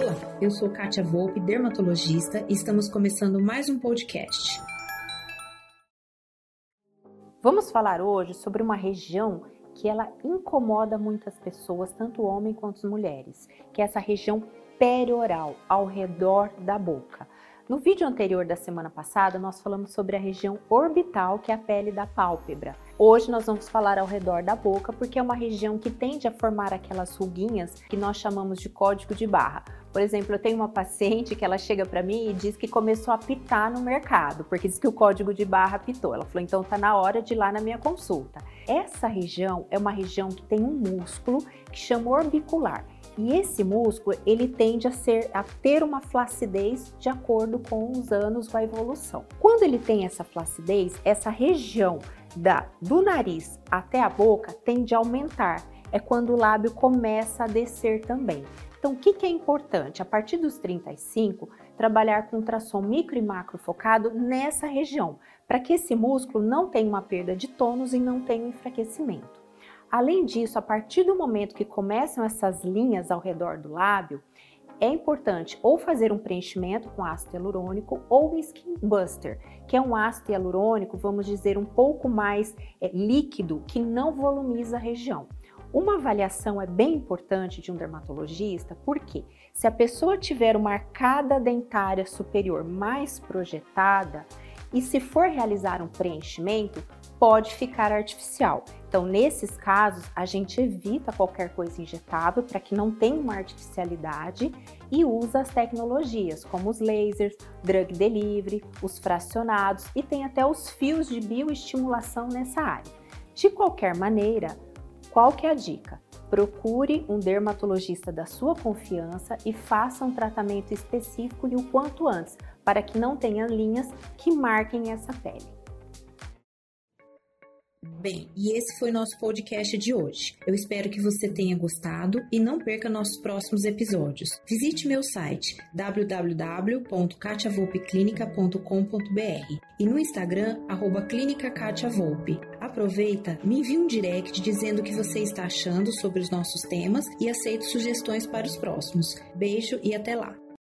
Olá, eu sou Kátia Volpe, dermatologista, e estamos começando mais um podcast. Vamos falar hoje sobre uma região que ela incomoda muitas pessoas, tanto homens quanto mulheres, que é essa região perioral, ao redor da boca. No vídeo anterior da semana passada, nós falamos sobre a região orbital, que é a pele da pálpebra. Hoje nós vamos falar ao redor da boca, porque é uma região que tende a formar aquelas ruguinhas que nós chamamos de código de barra. Por exemplo, eu tenho uma paciente que ela chega para mim e diz que começou a pitar no mercado, porque diz que o código de barra pitou. Ela falou, então tá na hora de ir lá na minha consulta. Essa região é uma região que tem um músculo que chama orbicular. E esse músculo, ele tende a, ser, a ter uma flacidez de acordo com os anos, com a evolução. Quando ele tem essa flacidez, essa região da, do nariz até a boca tende a aumentar. É quando o lábio começa a descer também. Então, o que, que é importante? A partir dos 35, trabalhar com ultrassom micro e macro focado nessa região, para que esse músculo não tenha uma perda de tônus e não tenha um enfraquecimento. Além disso, a partir do momento que começam essas linhas ao redor do lábio, é importante ou fazer um preenchimento com ácido hialurônico ou um skin buster, que é um ácido hialurônico, vamos dizer, um pouco mais é, líquido, que não volumiza a região. Uma avaliação é bem importante de um dermatologista, porque se a pessoa tiver uma arcada dentária superior mais projetada e se for realizar um preenchimento, pode ficar artificial. Então, nesses casos, a gente evita qualquer coisa injetável para que não tenha uma artificialidade e usa as tecnologias como os lasers, drug delivery, os fracionados e tem até os fios de bioestimulação nessa área. De qualquer maneira, qual que é a dica? Procure um dermatologista da sua confiança e faça um tratamento específico e o quanto antes, para que não tenha linhas que marquem essa pele. Bem, e esse foi nosso podcast de hoje. Eu espero que você tenha gostado e não perca nossos próximos episódios. Visite meu site www.catiavolpeclinica.com.br e no Instagram, arroba Clínica Katia Volpe. Aproveita, me envie um direct dizendo o que você está achando sobre os nossos temas e aceito sugestões para os próximos. Beijo e até lá!